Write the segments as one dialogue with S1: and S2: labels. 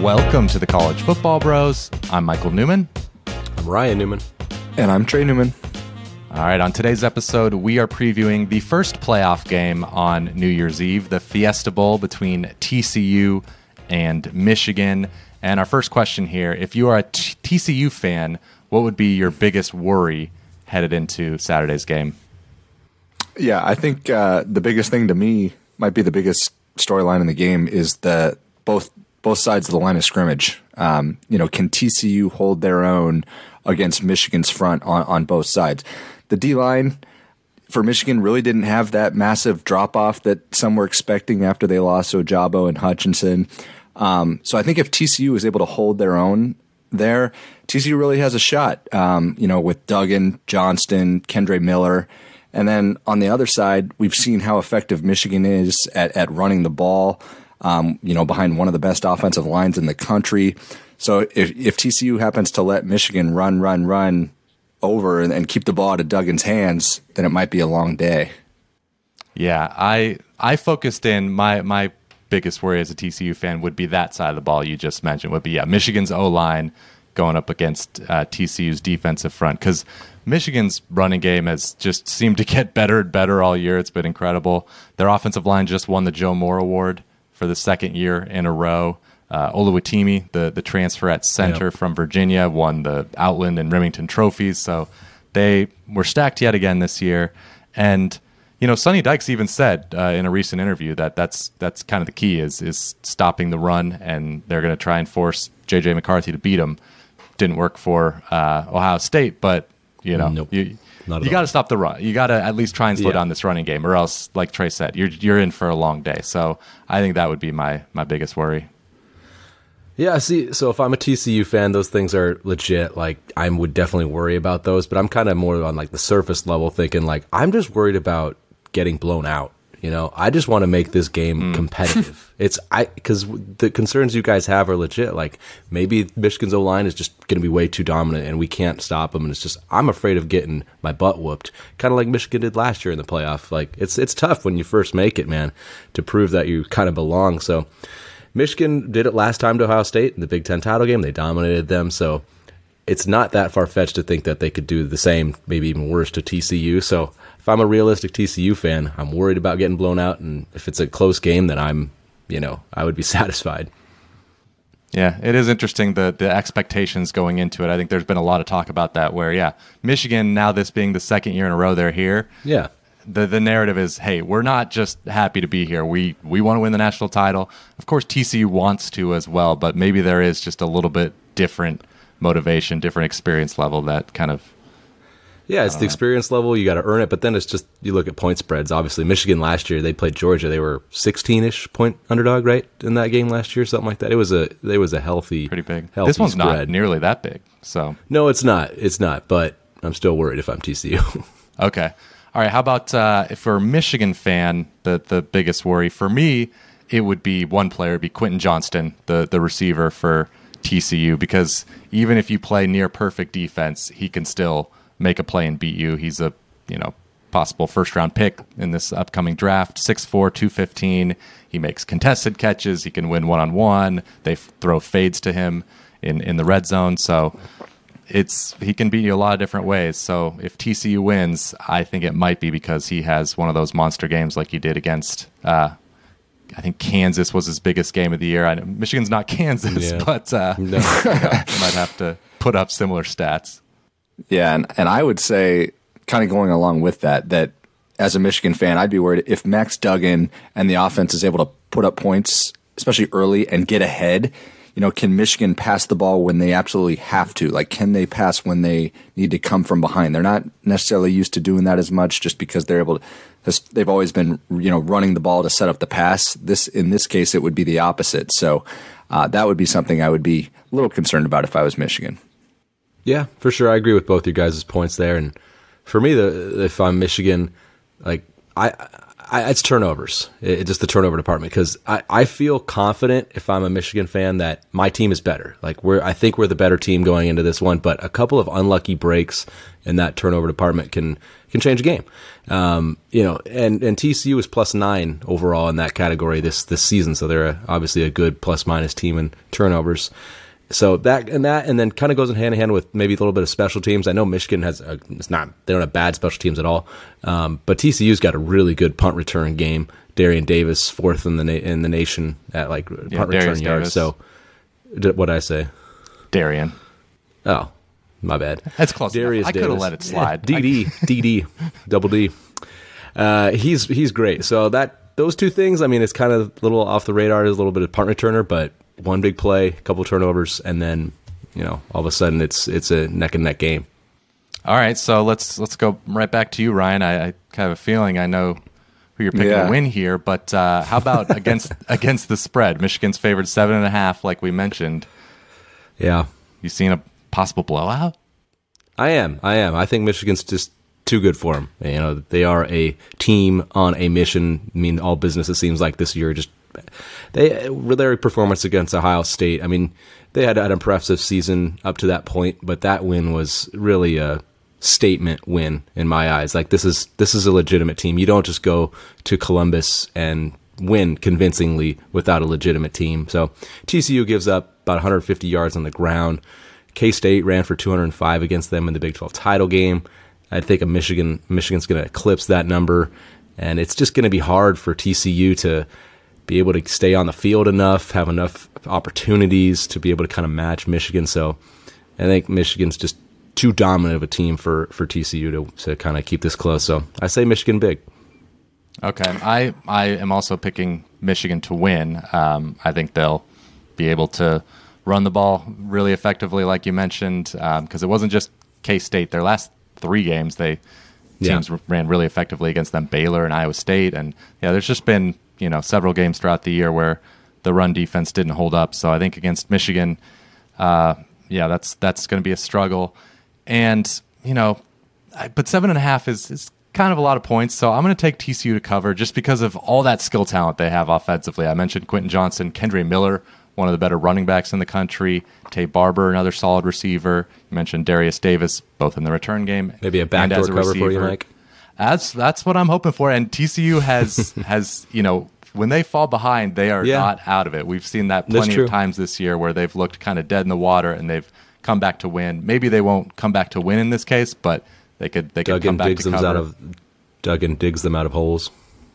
S1: Welcome to the College Football Bros. I'm Michael Newman.
S2: I'm Ryan Newman.
S3: And I'm Trey Newman.
S1: All right, on today's episode, we are previewing the first playoff game on New Year's Eve, the Fiesta Bowl between TCU and Michigan. And our first question here if you are a T- TCU fan, what would be your biggest worry headed into Saturday's game?
S3: Yeah, I think uh, the biggest thing to me might be the biggest storyline in the game is that both both sides of the line of scrimmage. Um, you know, can TCU hold their own against Michigan's front on, on both sides? The D line for Michigan really didn't have that massive drop off that some were expecting after they lost Ojabo and Hutchinson. Um, so I think if TCU is able to hold their own there, TCU really has a shot. Um, you know, with Duggan, Johnston, Kendre Miller. And then on the other side, we've seen how effective Michigan is at, at running the ball, um, you know, behind one of the best offensive lines in the country. So if, if TCU happens to let Michigan run, run, run over and, and keep the ball out of Duggan's hands, then it might be a long day.
S1: Yeah, I I focused in my my biggest worry as a TCU fan would be that side of the ball you just mentioned would be yeah Michigan's O line going up against uh, TCU's defensive front because Michigan's running game has just seemed to get better and better all year. It's been incredible. Their offensive line just won the Joe Moore Award for the second year in a row. Uh, Oluwatimi, the the transfer at center yep. from Virginia, won the Outland and Remington trophies. So they were stacked yet again this year. And you know, Sonny Dykes even said uh, in a recent interview that that's that's kind of the key is is stopping the run, and they're going to try and force JJ McCarthy to beat them. Didn't work for uh, Ohio State, but you know, nope. you you got to stop the run. You got to at least try and slow yeah. down this running game, or else, like Trey said, you're you're in for a long day. So I think that would be my my biggest worry.
S2: Yeah, see, so if I'm a TCU fan, those things are legit. Like, I would definitely worry about those, but I'm kind of more on like the surface level, thinking like I'm just worried about getting blown out. You know, I just want to make this game mm. competitive. it's I because the concerns you guys have are legit. Like maybe Michigan's O line is just going to be way too dominant, and we can't stop them. And it's just I'm afraid of getting my butt whooped, kind of like Michigan did last year in the playoff. Like it's it's tough when you first make it, man, to prove that you kind of belong. So Michigan did it last time to Ohio State in the Big Ten title game. They dominated them. So it's not that far fetched to think that they could do the same, maybe even worse to TCU. So I'm a realistic TCU fan, I'm worried about getting blown out, and if it's a close game, then I'm, you know, I would be satisfied.
S1: Yeah, it is interesting the the expectations going into it. I think there's been a lot of talk about that. Where yeah, Michigan now this being the second year in a row they're here.
S2: Yeah,
S1: the the narrative is, hey, we're not just happy to be here. We we want to win the national title. Of course, TCU wants to as well, but maybe there is just a little bit different motivation, different experience level that kind of
S2: yeah, it's the know. experience level. You got to earn it, but then it's just you look at point spreads. Obviously, Michigan last year they played Georgia. They were 16ish point underdog, right, in that game last year, something like that. It was a they was a healthy,
S1: pretty big.
S2: Healthy
S1: this one's
S2: spread.
S1: not nearly that big. So
S2: no, it's not. It's not. But I'm still worried if I'm TCU.
S1: okay, all right. How about uh, if for a Michigan fan, the the biggest worry for me it would be one player, be Quentin Johnston, the the receiver for TCU, because even if you play near perfect defense, he can still make a play and beat you. He's a you know possible first round pick in this upcoming draft. 6'4", 215. He makes contested catches. He can win one on one. They f- throw fades to him in in the red zone. So it's he can beat you a lot of different ways. So if TCU wins, I think it might be because he has one of those monster games like he did against. Uh, I think Kansas was his biggest game of the year. I know Michigan's not Kansas, yeah. but uh, no. you know, might have to put up similar stats.
S3: Yeah, and, and I would say, kind of going along with that, that as a Michigan fan, I'd be worried if Max Duggan and the offense is able to put up points, especially early, and get ahead. You know, can Michigan pass the ball when they absolutely have to? Like, can they pass when they need to come from behind? They're not necessarily used to doing that as much, just because they're able to. They've always been, you know, running the ball to set up the pass. This, in this case, it would be the opposite. So, uh, that would be something I would be a little concerned about if I was Michigan.
S2: Yeah, for sure. I agree with both your guys' points there. And for me, the if I'm Michigan, like I I, it's turnovers. It, it's just the turnover department because I, I feel confident if I'm a Michigan fan that my team is better. Like we're I think we're the better team going into this one, but a couple of unlucky breaks in that turnover department can can change a game. Um, you know, and and TCU is plus nine overall in that category this this season, so they're a, obviously a good plus minus team in turnovers. So that and that and then kind of goes in hand in hand with maybe a little bit of special teams. I know Michigan has a, it's not they don't have bad special teams at all, um, but TCU's got a really good punt return game. Darian Davis fourth in the na- in the nation at like punt
S1: Yeah,
S2: return yards. So what I say?
S1: Darian.
S2: Oh, my bad.
S1: That's close.
S2: Darius
S1: enough. I could have let it slide.
S2: DD, DD, double D. Uh, he's he's great. So that those two things, I mean, it's kind of a little off the radar. There's a little bit of punt returner, but one big play, a couple turnovers, and then you know all of a sudden it's it's a neck and neck game.
S1: All right, so let's let's go right back to you, Ryan. I, I have a feeling I know who you're picking
S3: Yeah.
S1: to win here, but uh, how about against against the spread? Michigan's favored seven and a half, like we mentioned.
S2: Yeah,
S1: You seen a possible blowout?
S2: I am. I am. I think Michigan's just too good for them. You know, they are a team on a mission. I mean, all business. It seems like this year just they their performance against Ohio State. I mean, they had an impressive season up to that point, but that win was really a statement win in my eyes. Like this is this is a legitimate team. You don't just go to Columbus and win convincingly without a legitimate team. So TCU gives up about 150 yards on the ground. K State ran for 205 against them in the Big 12 title game. I think a Michigan Michigan's going to eclipse that number, and it's just going to be hard for TCU to be able to stay on the field enough, have enough opportunities to be able to kind of match Michigan. So I think Michigan's just too dominant of a team for for TCU to to kind of keep this close. So I say Michigan big.
S1: Okay, I I am also picking Michigan to win. Um, I think they'll be able to run the ball really effectively, like you mentioned, because it wasn't just K State. Their last three games, they
S2: Yeah.
S1: teams ran really effectively against them, Baylor and Iowa State, and yeah, there's just been you know several games throughout the year where the run defense didn't hold up. So I think against Michigan, uh, yeah, that's that's going to be a struggle, and you know I- but seven and a half is, is kind of a lot of points. So I'm going to take TCU to cover just because of all that skill talent they have offensively. I mentioned Quentin Johnston, Kendre Miller, one of the better running backs in the country. Taye Barber, another solid receiver. You mentioned Derius Davis, both in the return game.
S2: Maybe a backdoor
S1: a
S2: cover for you. Mike.
S1: That's that's what I'm hoping for. And TCU has has you know when they fall behind, they are
S2: Yeah.
S1: not out of it. We've seen that plenty of times this year where they've looked kind of dead in the water and they've come back to win. Maybe they won't come back to win in this case, but they could they could come
S2: Duggan
S1: back
S2: digs
S1: to
S2: them
S1: cover.
S2: out of Duggan digs them out of holes.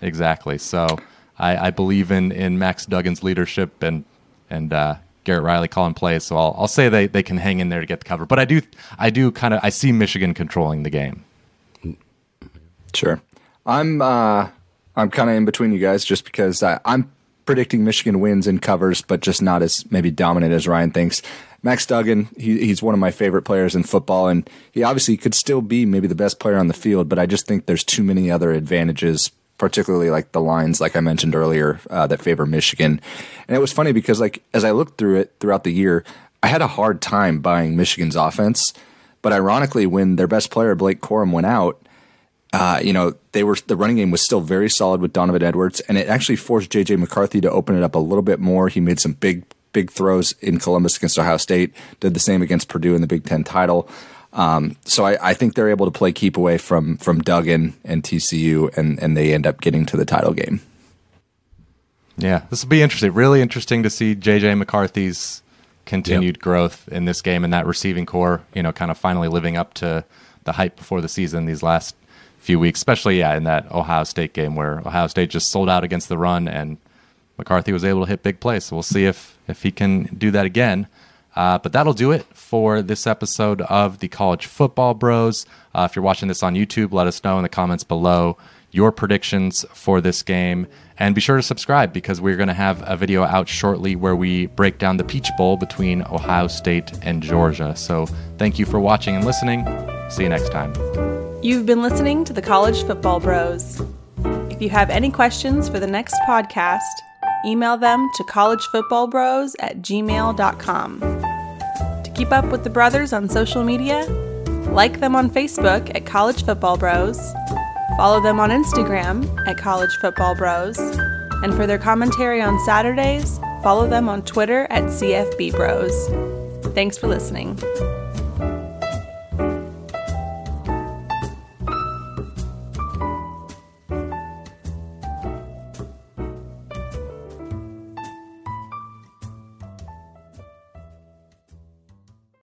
S1: Exactly. So I, I believe in, in Max Duggan's leadership and and uh, Garrett Riley calling plays. So I'll I'll say they, they can hang in there to get the cover. But I do I do kind of I see Michigan controlling the game.
S3: Sure. I'm uh, I'm kind of in between you guys just because I, I'm predicting Michigan wins and covers, but just not as maybe dominant as Ryan thinks. Max Duggan, he, he's one of my favorite players in football, and he obviously could still be maybe the best player on the field, but I just think there's too many other advantages, particularly like the lines, like I mentioned earlier, uh, that favor Michigan. And it was funny because, like, as I looked through it throughout the year, I had a hard time buying Michigan's offense. But ironically, when their best player, Blake Corum, went out, uh, you know, they were the running game was still very solid with Donovan Edwards, and it actually forced JJ McCarthy to open it up a little bit more. He made some big, big throws in Columbus against Ohio State, did the same against Purdue in the Big Ten title. Um, so I, I think they're able to play keep away from from Duggan and TCU, and and they end up getting to the title game.
S1: Yeah, this will be interesting. Really interesting to see JJ McCarthy's continued growth in this game and that receiving corps. You know, kind of finally living up to the hype before the season these last few weeks, especially yeah in that Ohio State game where Ohio State just sold out against the run and McCarthy was able to hit big plays. So we'll see if if he can do that again. Uh, but that'll do it for this episode of the College Football Bros. Uh, if you're watching this on YouTube, let us know in the comments below your predictions for this game. And be sure to subscribe because we're going to have a video out shortly where we break down the Peach Bowl between Ohio State and Georgia. So thank you for watching and listening. See you next time.
S4: You've been listening to the College Football Bros. If you have any questions for the next podcast, email them to collegefootballbros at gmail.com. To keep up with the brothers on social media, like them on Facebook at College Football Bros, Follow them on Instagram at College Football Bros. And for their commentary on Saturdays, follow them on Twitter at CFB Bros. Thanks for listening.